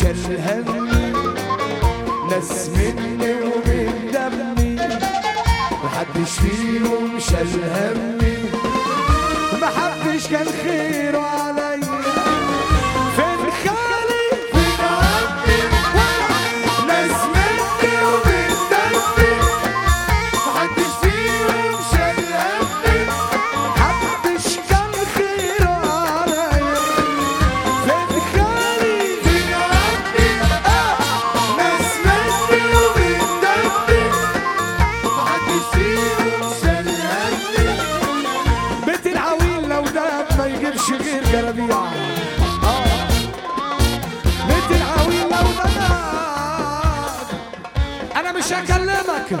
شال همي ناس مني ومن دمي محدش فيهم شال همي محدش كان خيره على شكل لك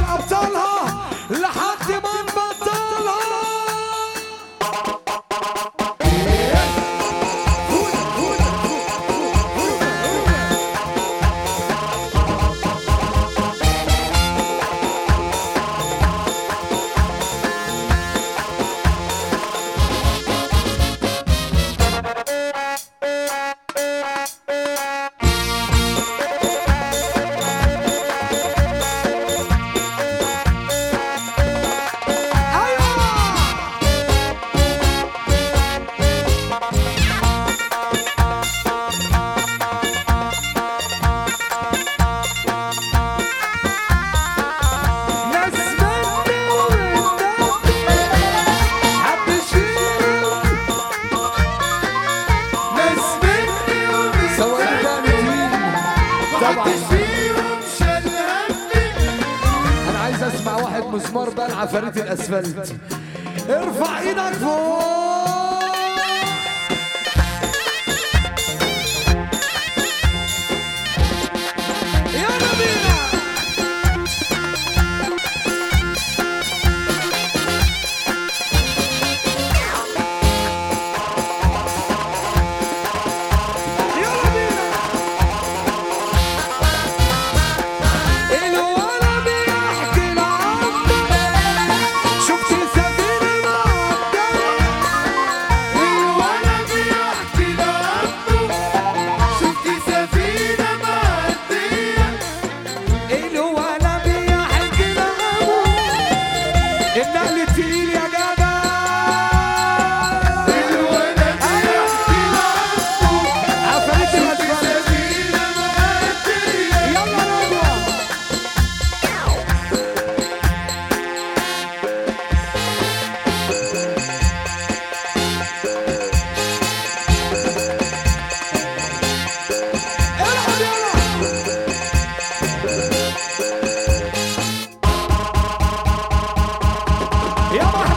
مسمار بقى العفاريت الأسفلت. ارفع إيدك فوق. Yeah,